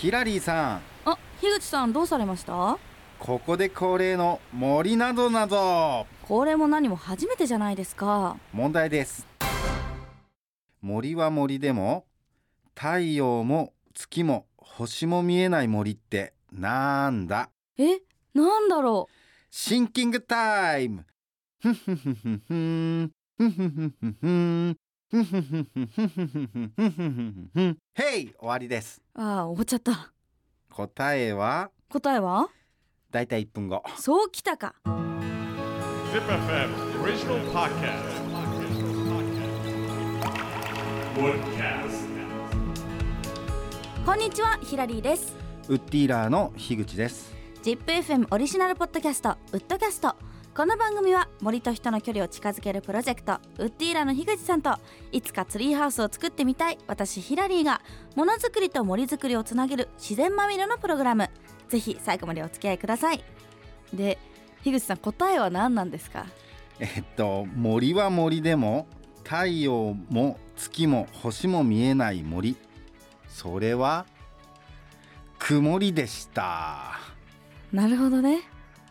ヒラリーさん。あ、樋口さんどうされました？ここで恒例の森などなど。これも何も初めてじゃないですか。問題です。森は森でも太陽も月も星も見えない森ってなんだ？え、なんだろシンキングタイム。ふんふんふんふん。ふんふんふんふんふんふんふんふんふんふんふんふんふんふんふんふんへい終わりですああ、終わっちゃった答えは答えはだいたい1分後そうきたか Zip FM original podcast. Woodcast. こんにちは、ヒラリーですウッディーラーの樋口です ZIPFM オリジナルポッドキャストウッドキャストこの番組は森と人の距離を近づけるプロジェクトウッディーラの樋口さんといつかツリーハウスを作ってみたい私ヒラリーがものづくりと森づくりをつなげる自然まみれのプログラム。ぜひ最後までお付き合いください。で樋口さん答えは何なんですか？えっと森は森でも太陽も月も星も見えない森。それは曇りでした。なるほどね。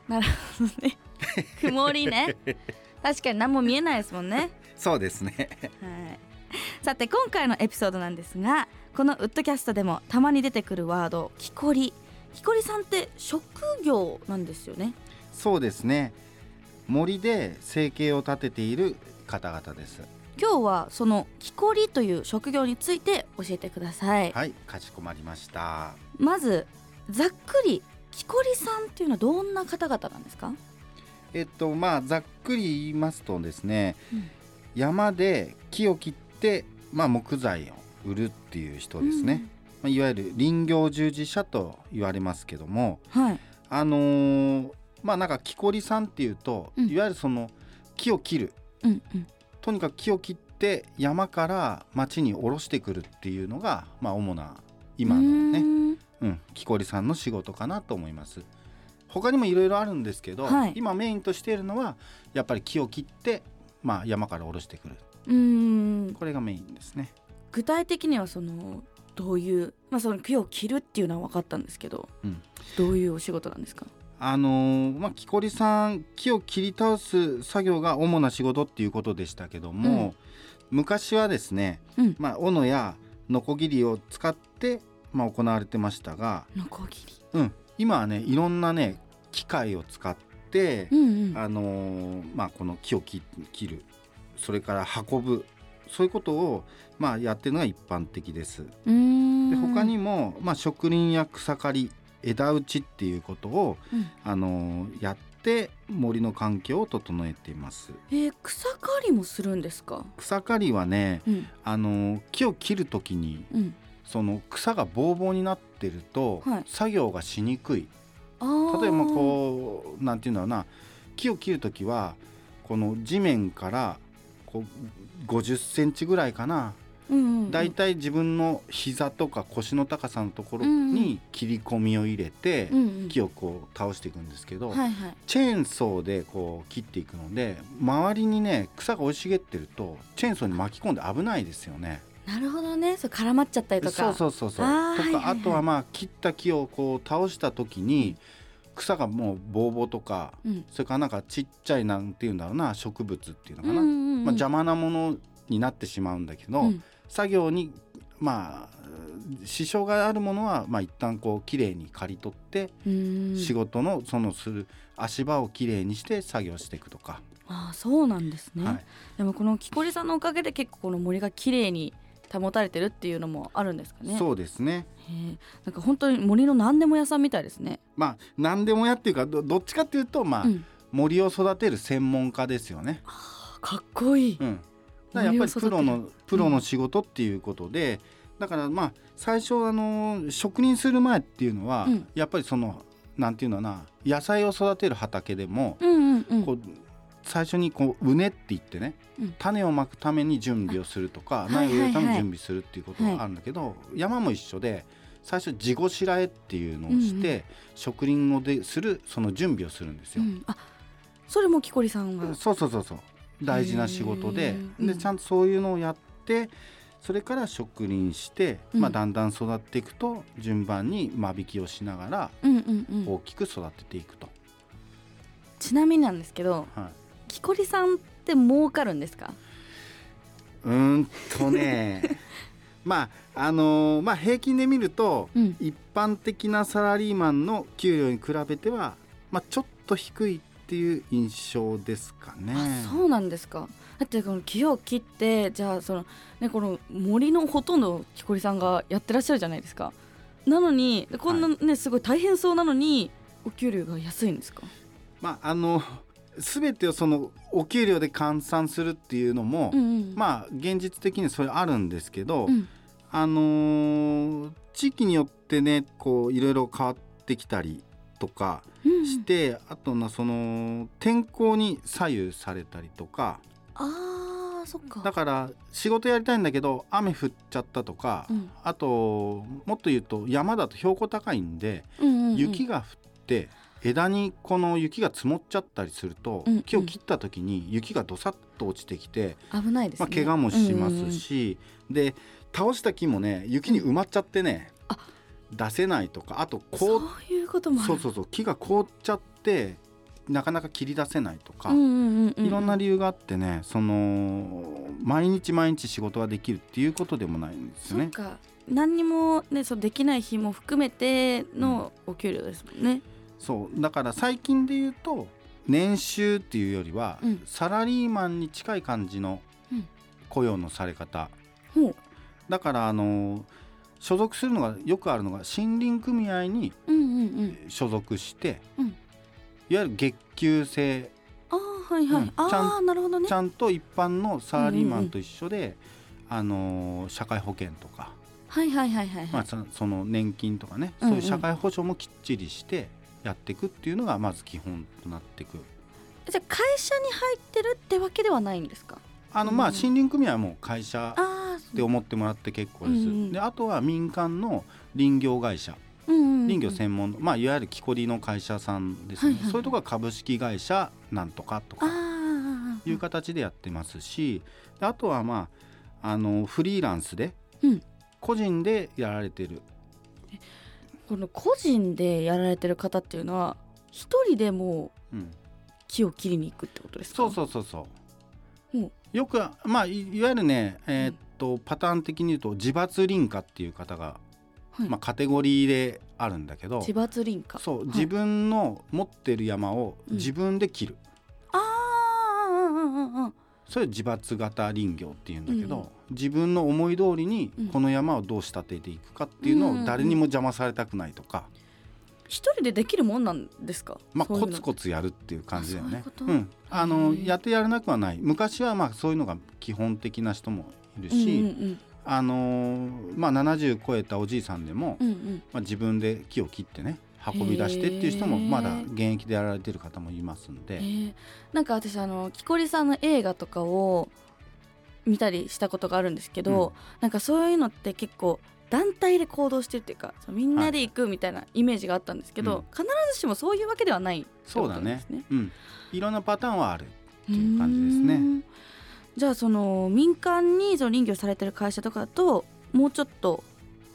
なるほどね曇りね。確かに何も見えないですもんね。そうですね。はい、さて今回のエピソードなんですがこのウッドキャストでもたまに出てくるワード「木こり」木こりさんって職業なんですよね。そうですね。森で生計を立てている方々です。今日はその木こりという職業について教えてください、はいかしこまりました。まずざっくり木こりさんっていうのはどんな方々なんですか？えっとまあざっくり言いますとですね、うん。山で木を切って、まあ、木材を売るっていう人ですね、まあ、いわゆる林業従事者と言われますけどもはい。あのーまあなんか木こりさんっていうと、うん。いわゆるその木を切る。うんうん。とにかく木を切って山から町に下ろしてくるっていうのが、まあ、主な今のうね、うん、木こりさんの仕事かなと思います。他にもいろいろあるんですけど、はい。今メインとしているのはやっぱり木を切って、まあ、山から下ろしてくる。うーん。これがメインですね。具体的にはそのどういうまあその木を切るっていうのは分かったんですけどうん。どういうお仕事なんですか？あのーまあ、木こりさん木を切り倒す作業が主な仕事っていうことでしたけども、昔はですね、うん。まあ、斧やノコギリを使って、まあ、行われてましたが、ノコギリ。うん、今はねいろんなね機械を使って、うんうん。あのーまあ、この木を切切るそれから運ぶそういうことを、まあ、やってるのが一般的です。で他にも、まあ、植林や草刈り枝打ちっていうことを、うん。あのーやって森の環境を整えています。えー草刈りもするんですか？草刈りはね、うん。あのー木を切る時にうん。その草がボーボーになってると、はい。作業がしにくい。あー。例えばこうなんていうんだろうな。木を切る時はこの地面からこう50センチぐらいかな。うんうんうん。だいたい自分の膝とか腰の高さのところうんうに切り込みを入れてうんうん。木をこう倒していくんですけど、はいはい。チェーンソーでこう切っていくので周りにね草が生い茂ってるとチェーンソーに巻き込んで危ないですよね。なるほどね。そう絡まっちゃったりとか。そうそうそうそう。とか、はいはいはい。あとはまあ切った木をこう倒した時に草がもうボーボーとか、うん。それからなんかちっちゃいなんていうんだろうな植物っていうのかな、うんうんうん。まあ、邪魔なものになってしまうんだけど、うん。作業にまあ支障があるものはまあ一旦こうきれいに刈り取って仕事のそのする足場をきれいにして作業していくとか、ああそうなんですね、はい、でもこの木こりさんのおかげで結構この森が綺麗に保たれてるっていうのもあるんですかね。そうですね。なんか本当に森の何でも屋さんみたいですね。まあ何でもやっていうかどどっちかっていうとまあ、うん。森を育てる専門家ですよね。かっこいい、うん、やっぱりプロのプロの仕事っていうことで、だからまあ最初あの職人する前っていうのは、うん。やっぱりそのなんていうのかな野菜を育てる畑でも、うんうんうん。こう最初にこう畝って言ってね、うん。種をまくために準備をするとか苗を植えるために準備するっていうことがあるんだけど、山も一緒で最初地ごしらえっていうのをして、うん植林をでするその準備をするんですよ。うん。あそれも木こりさんが。そうそうそうそう。大事な仕事で。でちゃんとそういうのをやってそれから植林して、うん。まあ、だんだん育っていくと順番に間引きをしながらうんうんうん。大きく育てていくと、ちなみになんですけどはい、木こりさんって儲かるんですか？うーんとね。まああのーまあ平均で見ると、うん。一般的なサラリーマンの給料に比べては、まあ、ちょっと低いっていう印象ですかね。あそうなんですか。だってこの木を切ってじゃあそのねこの森のほとんどを木こりさんがやってらっしゃるじゃないですか。なのにこんなね、すごい大変そうなのにお給料が安いんですか？まああの全てをそのお給料で換算するっていうのも、うんうん。まあ現実的にそれあるんですけど、うん。あのー地域によってねこういろいろ変わってきたりとかうん。して、あとなその天候に左右されたりとか。あーそっか。だから仕事やりたいんだけど雨降っちゃったとか、うん。あともっと言うと山だと標高高いんで、うんうんうん。雪が降って枝にこの雪が積もっちゃったりすると、うんうん。木を切った時に雪がどさっと落ちてきて、危ないですね。まあ、怪我もしますし、で倒した木もね雪に埋まっちゃってね、あ。出せないとかあとそうこいうこともそうそうそう木が凍っちゃってなかなか切り出せないとか、うんうんうんうんいろんな理由があってねその毎日毎日仕事ができるっていうことでもないんですよね。そっか。何にもねそうできない日も含めてのお給料ですもんね、そうだから最近で言うと年収っていうよりは、うん。サラリーマンに近い感じのうん。雇用のされ方、ほう。だからあの所属するのがよくあるのが森林組合にうんうんうん。所属して、うん。いわゆる月給制。ああはいはい、うん。あちゃんあなるほどね。ちゃんと一般のサラリーマンと一緒で、あの社会保険とか、はいはいはいはいはい、まあ、そその年金とかね、うんうん。そういう社会保障もきっちりしてやっていくっていうのがまず基本となっていく。じゃあ会社に入ってるってわけではないんですか？あのまあうん森林組合はもう会社って思ってもらって結構です。うんうん。であとは民間の林業会社。うんうんうん林業専門の、まあ、いわゆる木こりの会社さんですね、はいはいそういうところは株式会社なんとかとあかあいう形でやってますしであとはまああのフリーランスでうん。個人でやられてる、この個人でやられてる方っていうのは一人でもううん、木を切りに行くってことですか？そうそうそうそう。う。んよくまあいいわゆるねえーっとパターン的に言うと自伐林家っていう方が、はい。まあ、カテゴリーであるんだけど自伐林家そう、はい。自分の持ってる山をうん自分で切る、うんそれ自伐型林業っていうんだけど、自分の思い通りにうん。この山をどう仕立てていくかっていうのうんうんうん。を誰にも邪魔されたくないとか、一人でできるもんなんですか？まあ、コツコツやるっていう感じだよね。うん、あのやってやらなくはない。昔はまあそういうのが基本的な人もいるし、うんうんあのーまあ、70超えたおじいさんでも、うんうん。まあ、自分で木を切ってね運び出してっていう人もまだ現役でやられてる方もいますんうん、で、えー。なんか私あの木こりさんの映画とかを見たりしたことがあるんですけど、なんかそういうのって結構団体で行動してるっていうかみんなで行くみたいなイメージがあったんですけど、うん。必ずしもそういうわけではないってことそうだね。うん、いろんなパターンはあるっていう感じですね。じゃあその民間にその林業されてる会社とかだともうちょっと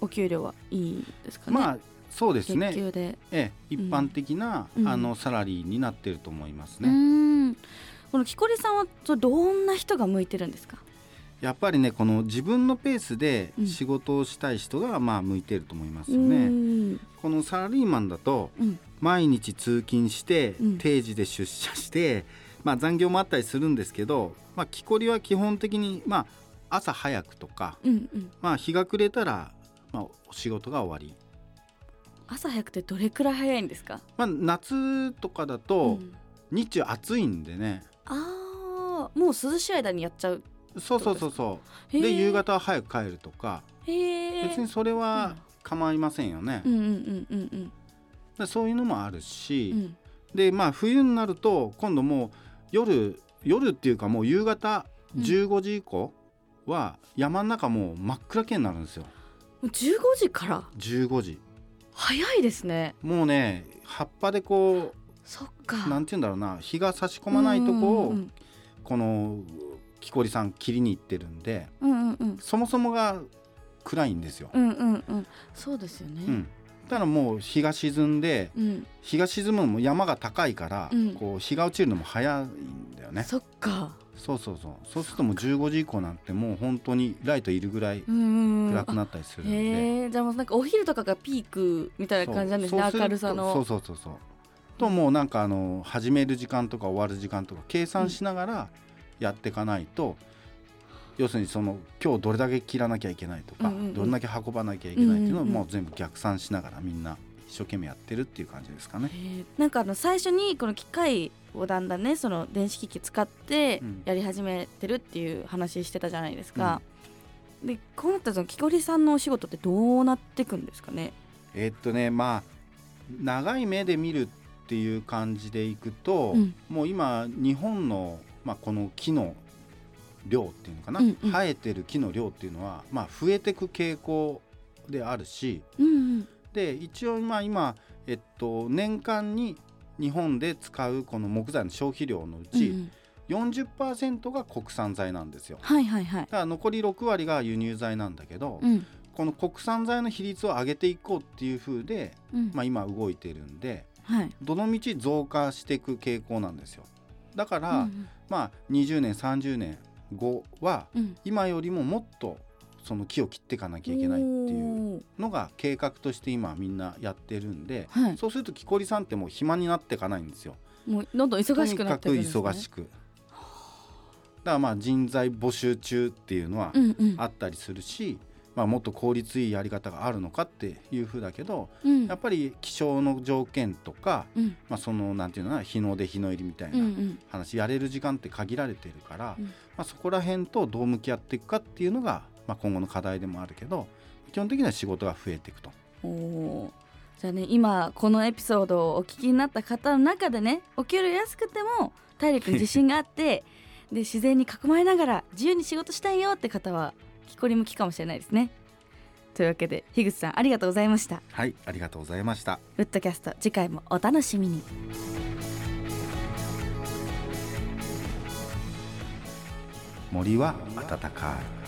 お給料はいいですかね？まあそうです月ね、給で。ええ、一般的な、うんあのサラリーになってると思いますうね。ーんこの木こりさんはどんな人が向いてるんですか？やっぱりねこの自分のペースでうん仕事をしたい人がまあ向いてると思いますうよね。このサラリーマンだとうん毎日通勤してうん定時で出社して、まあ残業もあったりするんですけど、まあ木こりは基本的にまあ朝早くとか、うんうん。まあ日が暮れたらまあお仕事が終わり。朝早くてどれくらい早いんですか？まあ夏とかだうとん日中暑いんでね。ああもう涼しい間にやっちゃう。そうそうそうそう。で夕。方は早く帰るとか、へえ。別にそれは構いませんよね。うんうんうんうんうんでそういうのもあるし、うん。でまあ冬になると今度もう夜夜っていうかもう夕方うん15時以降は山の中もう真っ暗けになるんですよもう15時から？15時早いですね。もうね葉っぱでこそっか。うなんて言うんだろうな日が差し込まないとこをうんうんこの木こりさん切りに行ってるんでうんうんうんそもそもが暗いんですよ。うんうんうんそうですよねうん、ただもう日が沈んでうん、日が沈むのも山が高いから、うん。こう日が落ちるのも早いんだよね。そっか。そうそうそう。そうするともう15時以降なんてもう本当にライトいるぐらいうんうんうん。暗くなったりするんで。へえ。じゃあもうなんかお昼とかがピークみたいな感じなんですね明るさの。そうそうそうそう。ともうなんかあの始める時間とか終わる時間とか計算しながらやっていかないと、要するにその今日どれだけ切らなきゃいけないとか、うんうんうん。どれだけ運ばなきゃいけないっていうのをうんうんうんもう全部逆算しながらみんな一生懸命やってるっていう感じですかね。なんかあの最初にこの機械をだんだんねその電子機器使ってうん。やり始めてるっていう話してたじゃないですか、でこうなったらその木こりさんのお仕事ってどうなっていくんですかね？えーっとねまあ長い目で見るっていう感じでいくと、うん。もう今日本の、まあ、この木の量っていうのかな、うんうん。生えてる木の量っていうのは、まあ、増えてく傾向であるしうんうん。で一応まあ今、えっと、年間に日本で使うこの木材の消費量のううんうちん40%が国産材なんですよ。はいはいはい。だから残り6割が輸入材なんだけど、うん。この国産材の比率を上げていこうっていう風で、うん。まあ、今動いてるんではい。どのみち増加していく傾向なんですよ。だから、うんまあ20年30年後はうん。今よりももっとその木を切っていかなきゃいけないっていうのが計画として今みんなやってるんで、はい。そうすると木こりさんってもう暇になっていかないんですよ。もうどんどん忙しくなってるんです、ね、忙しく。だからまあ人材募集中っていうのはうんうん。あったりするし、まあ、もっと効率いいやり方があるのかっていうふうだけどうん。やっぱり気象の条件とか、うん。まあ、そのなんていうのかな日の出日の入りみたいなん。話、やれる時間って限られてるから、うん。まあ、そこら辺とどう向き合っていくかっていうのが、まあ、今後の課題でもあるけど基本的には仕事が増えていくと。おー。じゃあね今このエピソードをお聞きになった方の中でねお給料安くても体力に自信があって で自然に囲まれながら自由に仕事したいよって方は木こり向きかもしれないですね。というわけで樋口さんありがとうございました。はいありがとうございました。ウッドキャスト次回もお楽しみに。森は暖かい